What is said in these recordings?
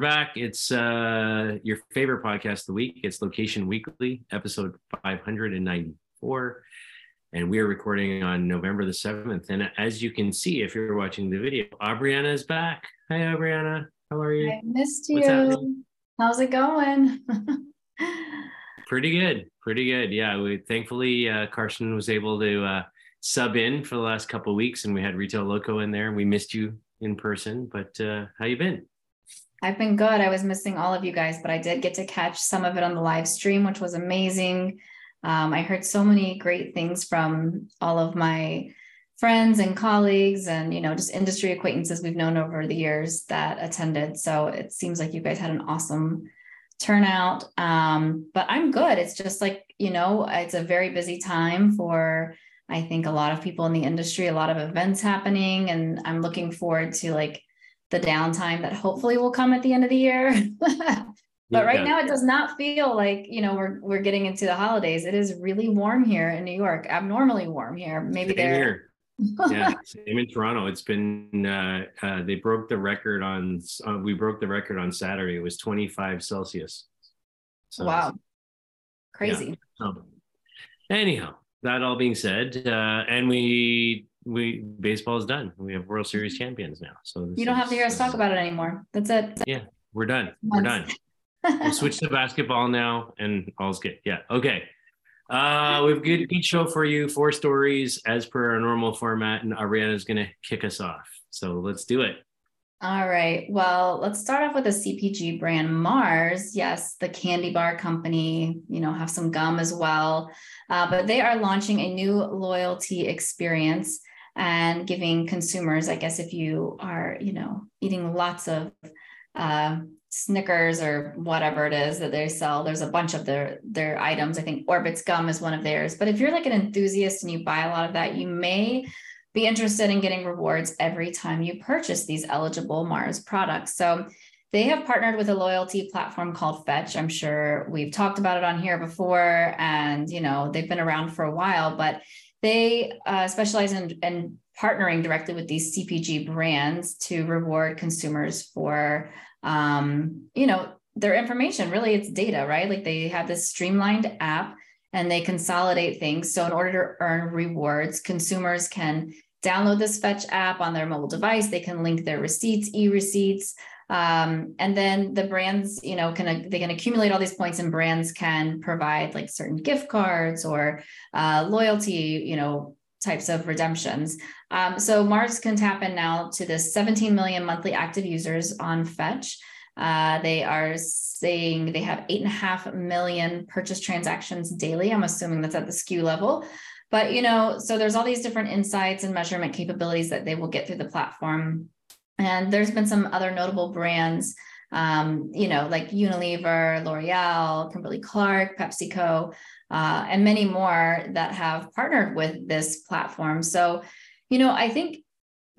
back. It's uh, your favorite podcast of the week. It's Location Weekly, episode 594. And we are recording on November the 7th. And as you can see, if you're watching the video, Aubriana is back. Hi, Aubriana. How are you? I missed you. How's it going? Pretty good. Pretty good. Yeah. We thankfully uh, Carson was able to uh, sub in for the last couple weeks, and we had Retail Loco in there. We missed you in person, but uh, how you been? I've been good. I was missing all of you guys, but I did get to catch some of it on the live stream, which was amazing. Um, I heard so many great things from all of my friends and colleagues and you know just industry acquaintances we've known over the years that attended so it seems like you guys had an awesome turnout um, but i'm good it's just like you know it's a very busy time for I think a lot of people in the industry, a lot of events happening, and I'm looking forward to like the downtime that hopefully will come at the end of the year. but right yeah. now it does not feel like you know we're we're getting into the holidays. It is really warm here in New York, abnormally warm here. Maybe there. yeah, same in Toronto. It's been uh, uh, they broke the record on uh, we broke the record on Saturday. It was 25 Celsius. So, wow, crazy. Yeah. Um, anyhow, that all being said, uh, and we we baseball is done. We have World Series champions now. So you don't have to hear us talk about it anymore. That's it. Yeah, we're done. We're done. we'll switch to basketball now, and all's good. Yeah. Okay. Uh, we've good good show for you. Four stories as per our normal format, and Aubriana is going to kick us off. So let's do it. All right. Well, let's start off with a CPG brand, Mars. Yes, the candy bar company, you know, have some gum as well. Uh, but they are launching a new loyalty experience and giving consumers, I guess, if you are, you know, eating lots of uh, Snickers or whatever it is that they sell. There's a bunch of their their items. I think Orbit's gum is one of theirs. But if you're like an enthusiast and you buy a lot of that, you may be interested in getting rewards every time you purchase these eligible Mars products. So they have partnered with a loyalty platform called Fetch. I'm sure we've talked about it on here before, and you know they've been around for a while, but they uh, specialize in, in partnering directly with these CPG brands to reward consumers for, um, you know, their information. Really, it's data, right? Like they have this streamlined app and they consolidate things. So, in order to earn rewards, consumers can download this Fetch app on their mobile device. They can link their receipts, e receipts. Um, and then the brands, you know, can they can accumulate all these points, and brands can provide like certain gift cards or uh, loyalty, you know, types of redemptions. Um, so Mars can tap in now to the 17 million monthly active users on Fetch. Uh, they are saying they have eight and a half million purchase transactions daily. I'm assuming that's at the SKU level. But you know, so there's all these different insights and measurement capabilities that they will get through the platform. And there's been some other notable brands, um, you know, like Unilever, L'Oreal, Kimberly Clark, PepsiCo, uh, and many more that have partnered with this platform. So, you know, I think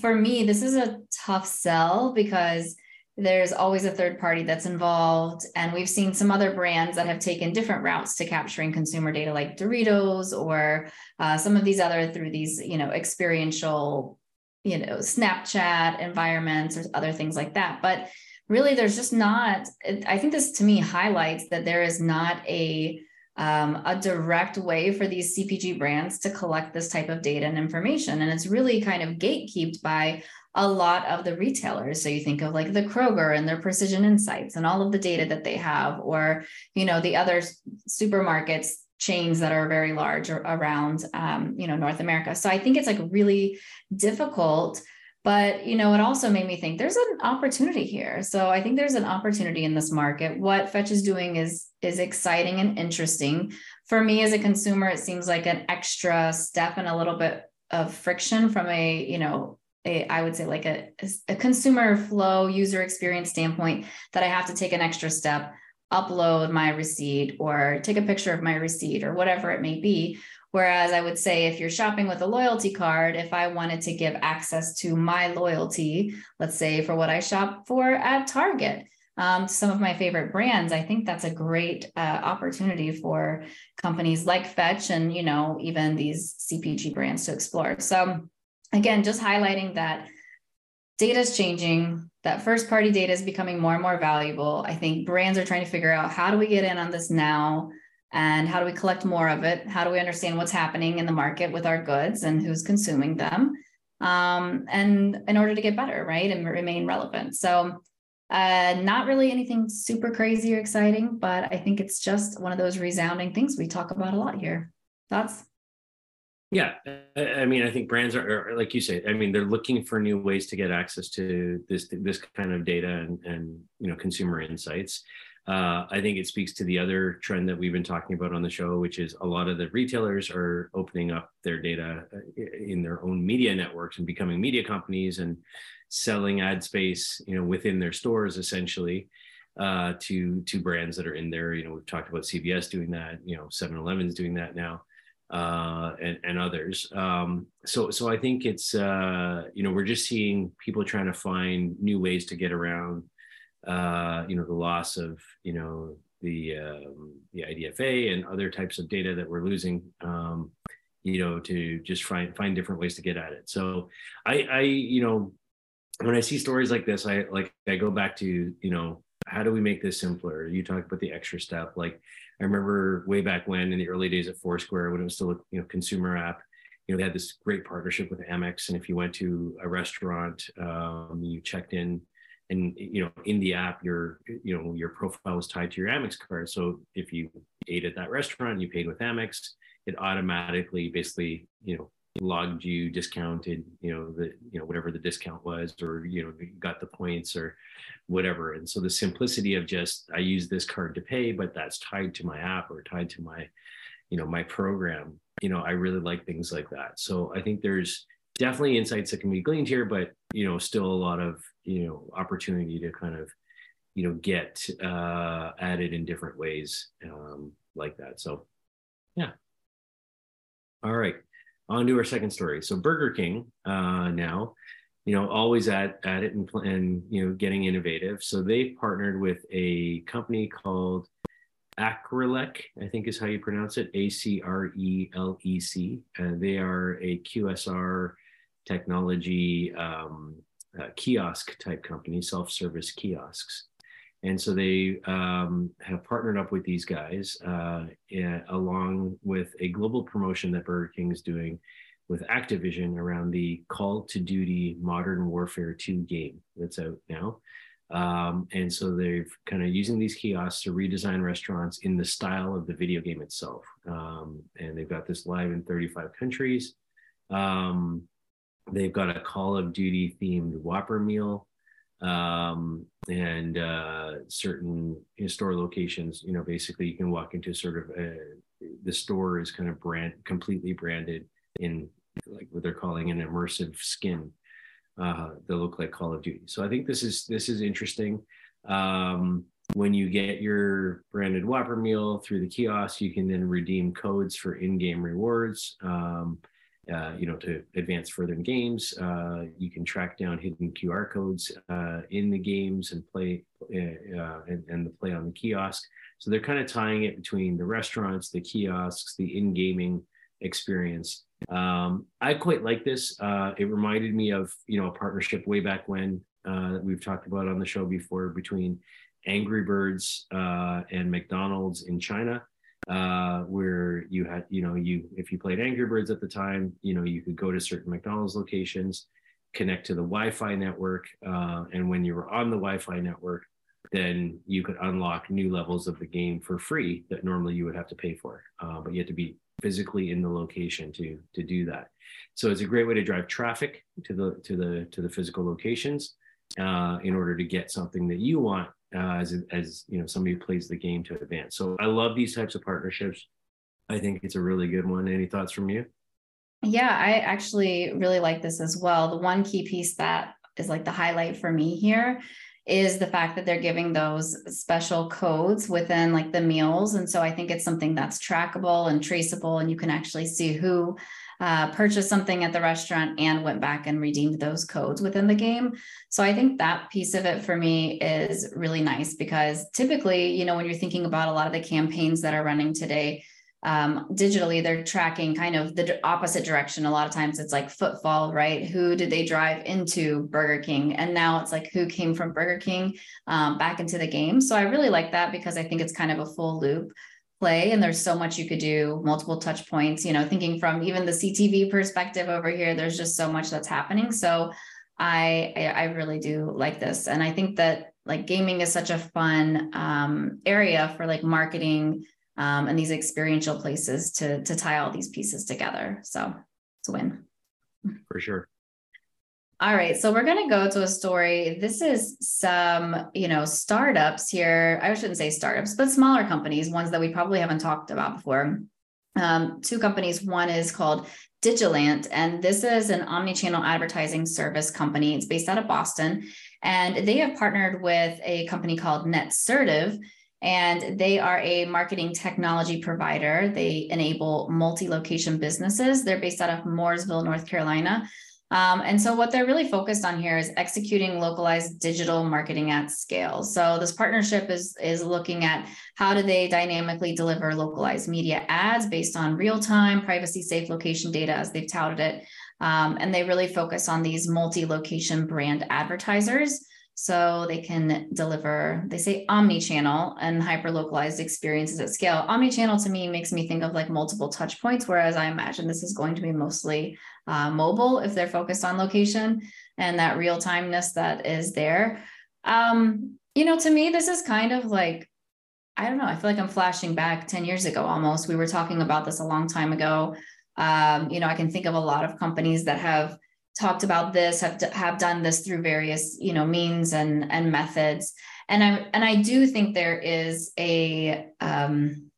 for me, this is a tough sell because there's always a third party that's involved. And we've seen some other brands that have taken different routes to capturing consumer data, like Doritos or uh, some of these other through these, you know, experiential, you know, Snapchat environments or other things like that. But really, there's just not, I think this to me highlights that there is not a um, a direct way for these CPG brands to collect this type of data and information. And it's really kind of gatekept by a lot of the retailers. So you think of like the Kroger and their precision insights and all of the data that they have, or, you know, the other supermarkets chains that are very large around, um, you know, North America. So I think it's like really difficult but you know it also made me think there's an opportunity here. So i think there's an opportunity in this market. What fetch is doing is is exciting and interesting. For me as a consumer it seems like an extra step and a little bit of friction from a you know a, I would say like a, a consumer flow user experience standpoint that I have to take an extra step, upload my receipt or take a picture of my receipt or whatever it may be. Whereas I would say if you're shopping with a loyalty card, if I wanted to give access to my loyalty, let's say for what I shop for at Target, um, some of my favorite brands, I think that's a great uh, opportunity for companies like Fetch and you know even these CPG brands to explore. So again, just highlighting that data is changing. That first party data is becoming more and more valuable. I think brands are trying to figure out how do we get in on this now and how do we collect more of it? How do we understand what's happening in the market with our goods and who's consuming them? Um, and in order to get better, right, and remain relevant. So, uh, not really anything super crazy or exciting, but I think it's just one of those resounding things we talk about a lot here. Thoughts? Yeah, I mean, I think brands are, are, like you say. I mean, they're looking for new ways to get access to this this kind of data and and you know consumer insights. Uh, I think it speaks to the other trend that we've been talking about on the show, which is a lot of the retailers are opening up their data uh, in their own media networks and becoming media companies and selling ad space, you know, within their stores essentially uh, to to brands that are in there. You know, we've talked about CVS doing that. You know, 7-Eleven's doing that now uh, and, and others. Um, so, so I think it's, uh, you know, we're just seeing people trying to find new ways to get around, uh, you know, the loss of, you know, the, um, the IDFA and other types of data that we're losing, um, you know, to just find, find different ways to get at it. So I, I, you know, when I see stories like this, I like, I go back to, you know, how do we make this simpler? You talk about the extra step, like I remember way back when in the early days of Foursquare, when it was still a you know consumer app, you know they had this great partnership with Amex, and if you went to a restaurant, um, you checked in, and you know in the app, your you know your profile was tied to your Amex card. So if you ate at that restaurant, you paid with Amex, it automatically basically you know logged you discounted you know the you know whatever the discount was or you know got the points or whatever. And so the simplicity of just i use this card to pay but that's tied to my app or tied to my you know my program. You know i really like things like that. So i think there's definitely insights that can be gleaned here but you know still a lot of you know opportunity to kind of you know get uh added in different ways um like that. So yeah. All right on to our second story. So Burger King uh, now, you know, always at at it and, and you know getting innovative. So they've partnered with a company called Acrelec, I think is how you pronounce it, A C R E L E C. And they are a QSR technology um, uh, kiosk type company, self service kiosks. And so they um, have partnered up with these guys uh, along with a global promotion that Burger King is doing with Activision around the Call of Duty Modern Warfare 2 game that's out now. Um, and so they're kind of using these kiosks to redesign restaurants in the style of the video game itself. Um, and they've got this live in 35 countries. Um, they've got a Call of Duty themed Whopper meal um, and uh, certain store locations. You know, basically, you can walk into sort of a, the store is kind of brand completely branded in like what they're calling an immersive skin uh, that look like Call of Duty. So I think this is this is interesting. Um, when you get your branded Whopper meal through the kiosk, you can then redeem codes for in-game rewards. Um, uh, you know, to advance further in games. Uh, you can track down hidden QR codes uh, in the games and play uh, uh, and, and, the play on the kiosk. So they're kind of tying it between the restaurants, the kiosks, the in-gaming experience. Um, I quite like this. it reminded me of you know a partnership way back when that we've talked about on the show before between Angry Birds and McDonald's in China uh, where you had, you know, you if you played Angry Birds at the time, you know, you could go to certain McDonald's locations, connect to the Wi-Fi network, uh, and when you were on the Wi-Fi network, then you could unlock new levels of the game for free that normally you would have to pay for, uh, but you had to be physically in the location to to do that. So it's a great way to drive traffic to the to the to the physical locations uh, in order to get something that you want uh, as as you know somebody who plays the game to advance. So I love these types of partnerships. I think it's a really good one. Any thoughts from you? Yeah, I actually really like this as well. The one key piece that is like the highlight for me here is the fact that they're giving those special codes within like the meals and so i think it's something that's trackable and traceable and you can actually see who uh, purchased something at the restaurant and went back and redeemed those codes within the game. So I think that piece of it for me is really nice because typically, you know, when you're thinking about a lot of the campaigns that are running today, um, digitally they're tracking kind of the opposite direction. A lot of times it's like footfall right? Who did they drive into burger king? And now it's like who came from burger king um, back into the game. So i really like that because i think it's kind of a full loop play and there's so much you could do multiple touch points you know thinking from even the ctv perspective over here there's just so much that's happening so i i, I really do like this and i think that like gaming is such a fun um, area for like marketing um, and these experiential places to to tie all these pieces together. So it's a win. For sure. All right, so we're going to go to a story. This is some, you know, startups here. I shouldn't say startups, but smaller companies, ones that we probably haven't talked about before. Um, two companies. One is called Digilant, and this is an omni-channel advertising service company. It's based out of Boston, and they have partnered with a company called Netsertive and they are a marketing technology provider. They enable multi location businesses. They're based out of Morrisville, North Carolina. Um, and so, what they're really focused on here is executing localized digital marketing at scale. So, this partnership is, is looking at how do they dynamically deliver localized media ads based on real time, privacy safe location data, as they've touted it. Um, and they really focus on these multi location brand advertisers so they can deliver they say omni-channel and hyper localized experiences at scale. Omni-channel to me makes me think of like multiple touch points whereas i imagine this is going to be mostly uh, mobile if they're focused on location and that real timeness that is there. Um, you know to me this is kind of like i don't know i feel like i'm flashing back 10 years ago almost. We were talking about this a long time ago. Um, you know i can think of a lot of companies that have talked about this have have done this through various you know means and and methods. And i and i do think there is a um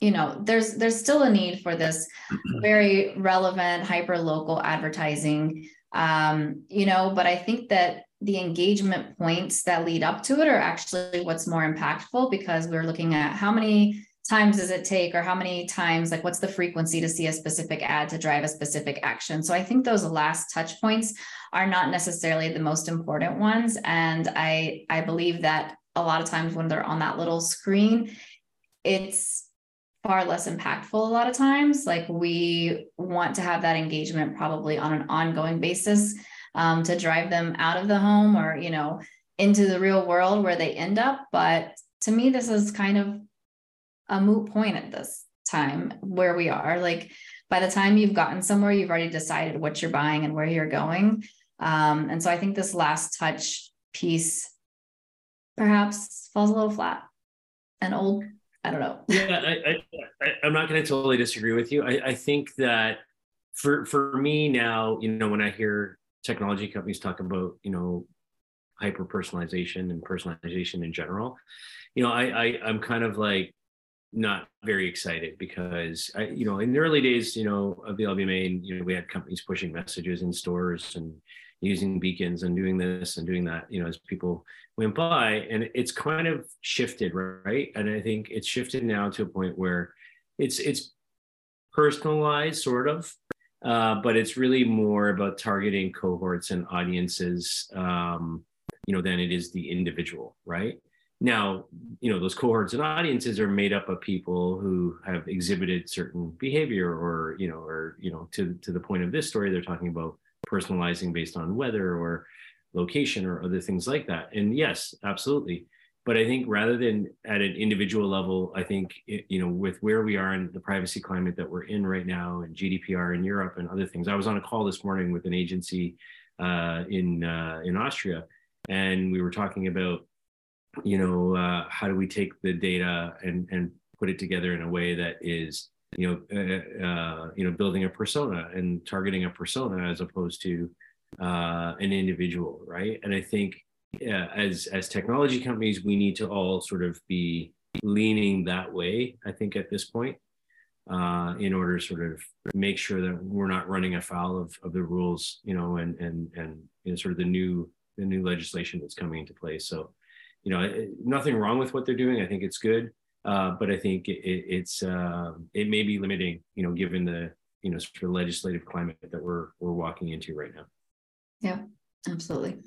you know there's there's still a need for this very relevant hyper local advertising. Um you know but i think that the engagement points that lead up to it are actually what's more impactful because we're looking at how many times does it take or how many times like what's the frequency to see a specific ad to drive a specific action? So i think those last touch points are not necessarily the most important ones. And i i believe that a lot of times when they're on that little screen it's far less impactful a lot of times. Like we want to have that engagement probably on an ongoing basis um, to drive them out of the home or you know into the real world where they end up. But to me this is kind of a moot point at this time where we are. Like by the time you've gotten somewhere, you've already decided what you're buying and where you're going. Um, and so I think this last touch piece perhaps falls a little flat and old. I don't know. Yeah, I, I, am not going to totally disagree with you. I, I think that for for me now, you know, when I hear technology companies talk about, you know, hyper personalization and personalization in general, you know, I, I I'm kind of like not very excited because I, you know, in the early days, you know, of the LBMA, you know, we had companies pushing messages in stores and using beacons and doing this and doing that, you know, as people went by, and it's kind of shifted, right? And I think it's shifted now to a point where it's it's personalized, sort of, uh, but it's really more about targeting cohorts and audiences, um, you know, than it is the individual, right? Now, you know, those cohorts and audiences are made up of people who have exhibited certain behavior or, you know, or, you know, to, to the point of this story, they're talking about personalizing based on weather or location or other things like that. And yes, absolutely. But I think rather than at an individual level, I think, you know, with where we are in the privacy climate that we're in right now and GDPR in Europe and other things, I was on a call this morning with an agency uh, in, uh, in Austria, and we were talking about you know, uh, how do we take the data and and put it together in a way that is, you know, uh, uh, you know, building a persona and targeting a persona as opposed to uh, an individual, right? And I think as as technology companies, we need to all sort of be leaning that way. I think at this point, uh, in order to sort of make sure that we're not running afoul of, of the rules, you know, and and and you know, sort of the new the new legislation that's coming into place. So you know, nothing wrong with what they're doing. I think it's good, uh, but I think it, it's uh, it may be limiting, you know, given the you know sort of legislative climate that we're we're walking into right now. Yeah, absolutely.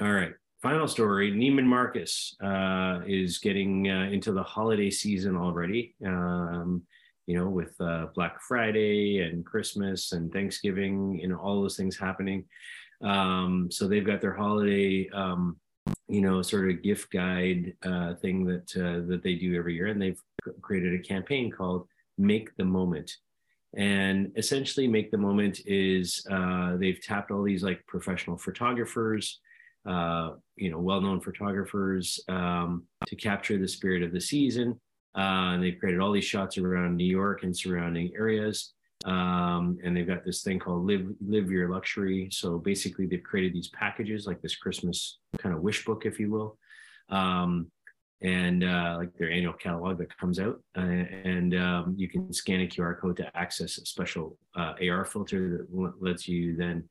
All right. Final story: Neiman Marcus uh, is getting uh, into the holiday season already. Um, you know, with uh, Black Friday and Christmas and Thanksgiving, you know, all those things happening. Um, so they've got their holiday, um, you know, sort of gift guide uh, thing that uh, that they do every year, and they've created a campaign called "Make the Moment." And essentially, "Make the Moment" is uh, they've tapped all these like professional photographers, uh, you know, well-known photographers um, to capture the spirit of the season. Uh, and they've created all these shots around New York and surrounding areas. Um, and they've got this thing called live live your luxury. So basically, they've created these packages like this Christmas kind of wish book, if you will, um, and uh, like their annual catalog that comes out. Uh, and um, you can scan a QR code to access a special uh, AR filter that lets you then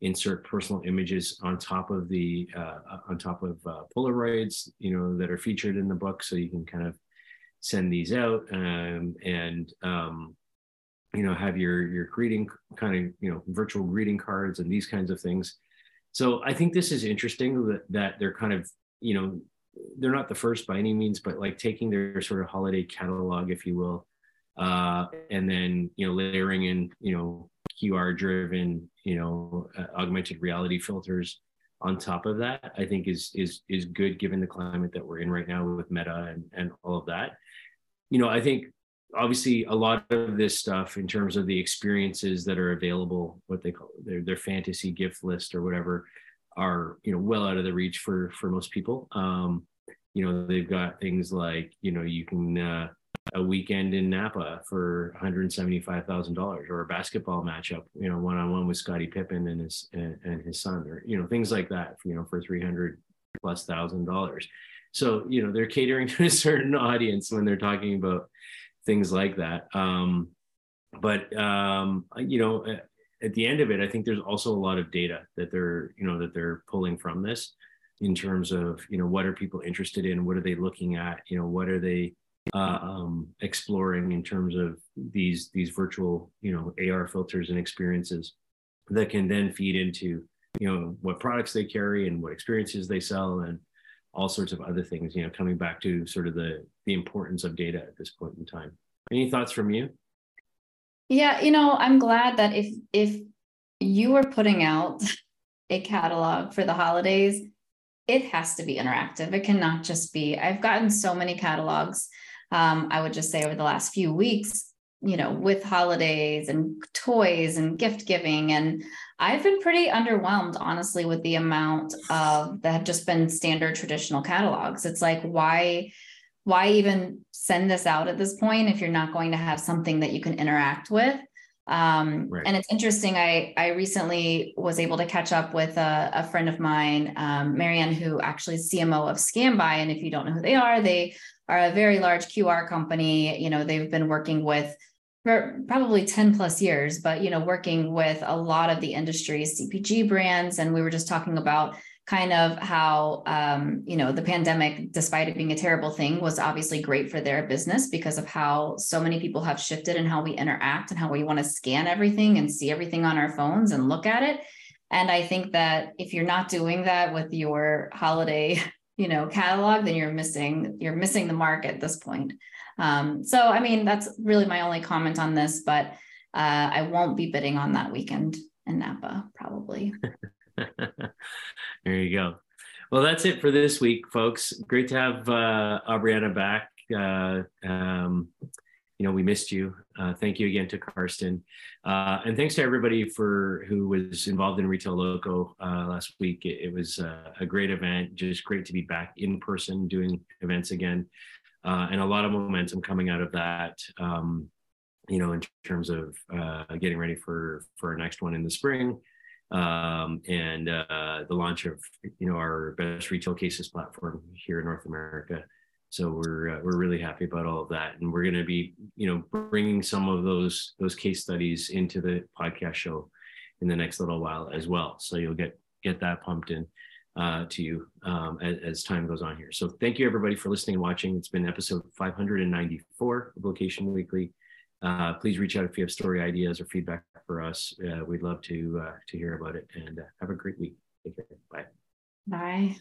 insert personal images on top of the uh, on top of uh, Polaroids, you know, that are featured in the book, so you can kind of send these out um, and um, you know have your your greeting kind of you know virtual greeting cards and these kinds of things. So i think this is interesting that, that they're kind of you know they're not the first by any means but like taking their sort of holiday catalog if you will uh, and then you know layering in you know qr driven you know uh, augmented reality filters on top of that i think is is is good given the climate that we're in right now with meta and, and all of that. You know i think obviously a lot of this stuff in terms of the experiences that are available what they call their, their fantasy gift list or whatever are you know well out of the reach for for most people um you know they've got things like you know you can uh, a weekend in Napa for $175,000 or a basketball matchup, you know, one-on-one with Scottie Pippen and his, and, and, his son or, you know, things like that, you know, for 300 plus thousand dollars. So, you know, they're catering to a certain audience when they're talking about things like that. Um, but um, you know, at the end of it, I think there's also a lot of data that they're you know that they're pulling from this in terms of you know what are people interested in, what are they looking at, you know, what are they uh, um, exploring in terms of these these virtual you know AR filters and experiences that can then feed into you know what products they carry and what experiences they sell and all sorts of other things you know coming back to sort of the the importance of data at this point in time. Any thoughts from you? Yeah you know i'm glad that if if you are putting out a catalog for the holidays it has to be interactive. It cannot just be. I've gotten so many catalogs um, i would just say over the last few weeks you know with holidays and toys and gift giving and I've been pretty underwhelmed, honestly, with the amount of that have just been standard traditional catalogs. It's like, why, why even send this out at this point if you're not going to have something that you can interact with? Um, right. And it's interesting. I I recently was able to catch up with a, a friend of mine, um, Marianne, who actually is CMO of Scanbuy. And if you don't know who they are, they are a very large QR company. You know, they've been working with for probably 10 plus years, but you know, working with a lot of the industry's CPG brands. And we were just talking about kind of how um, you know the pandemic despite it being a terrible thing was obviously great for their business because of how so many people have shifted and how we interact and how we want to scan everything and see everything on our phones and look at it and i think that if you're not doing that with your holiday you know catalog then you're missing you're missing the mark at this point um, so, I mean, that's really my only comment on this, but uh, I won't be bidding on that weekend in Napa, probably. there you go. Well, that's it for this week, folks. Great to have uh, Aubriana back. Uh, um, you know, we missed you. Uh, thank you again to Karsten, uh, and thanks to everybody for who was involved in Retail Loco uh, last week. It, it was uh, a great event. Just great to be back in person doing events again uh, and a lot of momentum coming out of that. Um, you know, in terms of uh, getting ready for for our next one in the spring, um, and uh, the launch of you know our best retail cases platform here in North America. So we're uh, we're really happy about all of that, and we're going to be you know bringing some of those those case studies into the podcast show in the next little while as well. So you'll get get that pumped in uh, to you um, as, as, time goes on here. So thank you everybody for listening and watching. It's been episode 594 of Location Weekly. Uh, please reach out if you have story ideas or feedback for us. Uh, we'd love to uh, to hear about it. And uh, have a great week. Take care. Bye. Bye.